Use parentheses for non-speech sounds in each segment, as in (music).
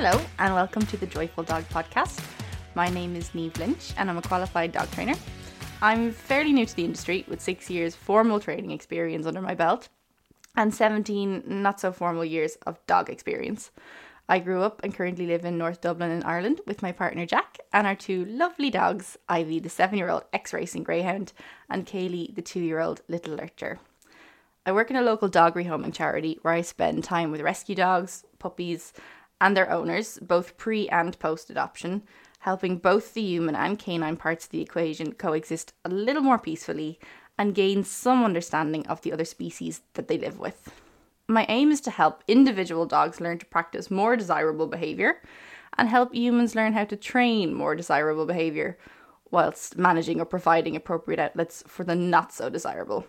Hello, and welcome to the Joyful Dog Podcast. My name is Niamh Lynch, and I'm a qualified dog trainer. I'm fairly new to the industry with six years formal training experience under my belt and 17 not so formal years of dog experience. I grew up and currently live in North Dublin in Ireland with my partner Jack and our two lovely dogs, Ivy, the seven year old ex racing greyhound, and Kaylee, the two year old little lurcher. I work in a local dog rehoming charity where I spend time with rescue dogs, puppies, and their owners, both pre and post adoption, helping both the human and canine parts of the equation coexist a little more peacefully and gain some understanding of the other species that they live with. My aim is to help individual dogs learn to practice more desirable behaviour and help humans learn how to train more desirable behaviour whilst managing or providing appropriate outlets for the not so desirable.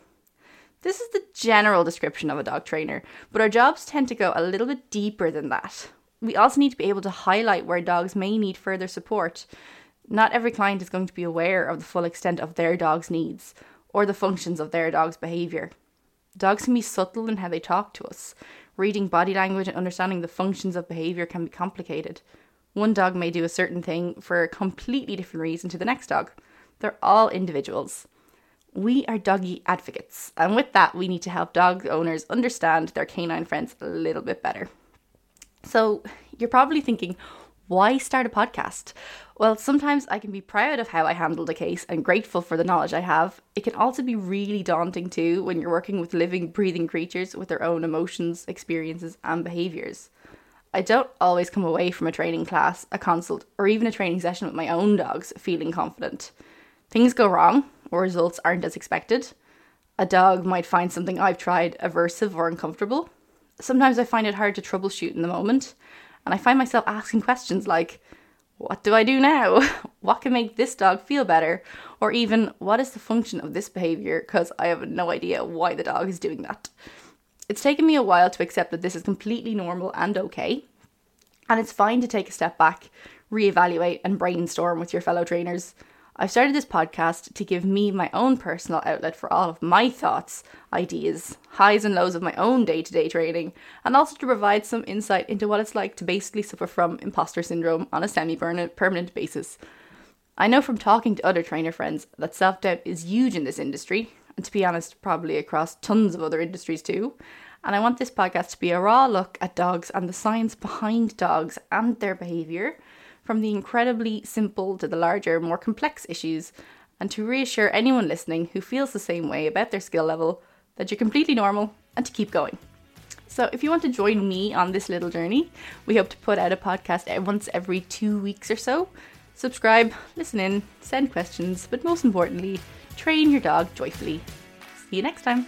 This is the general description of a dog trainer, but our jobs tend to go a little bit deeper than that we also need to be able to highlight where dogs may need further support. Not every client is going to be aware of the full extent of their dog's needs or the functions of their dog's behaviour. Dogs can be subtle in how they talk to us. Reading body language and understanding the functions of behaviour can be complicated. One dog may do a certain thing for a completely different reason to the next dog. They're all individuals. We are doggy advocates, and with that, we need to help dog owners understand their canine friends a little bit better. So you're probably thinking, why start a podcast? Well, sometimes I can be proud of how I handled a case and grateful for the knowledge I have. It can also be really daunting too when you're working with living, breathing creatures with their own emotions, experiences, and behaviours. I don't always come away from a training class, a consult, or even a training session with my own dogs feeling confident. Things go wrong, or results aren't as expected. A dog might find something I've tried aversive or uncomfortable, sometimes I find it hard to troubleshoot in the moment. And I find myself asking questions like, what do I do now? (laughs) what can make this dog feel better? Or even, what is the function of this behavior? Because I have no idea why the dog is doing that. It's taken me a while to accept that this is completely normal and okay. And it's fine to take a step back, reevaluate, and brainstorm with your fellow trainers. I've started this podcast to give me my own personal outlet for all of my thoughts, ideas, highs and lows of my own day to day training, and also to provide some insight into what it's like to basically suffer from imposter syndrome on a semi permanent basis. I know from talking to other trainer friends that self doubt is huge in this industry, and to be honest, probably across tons of other industries too. And I want this podcast to be a raw look at dogs and the science behind dogs and their behaviour from the incredibly simple to the larger, more complex issues, and to reassure anyone listening who feels the same way about their skill level that you're completely normal and to keep going. So, if you want to join me on this little journey, we hope to put out a podcast once every two weeks or so. Subscribe, listen in, send questions, but most importantly, train your dog joyfully. See you next time.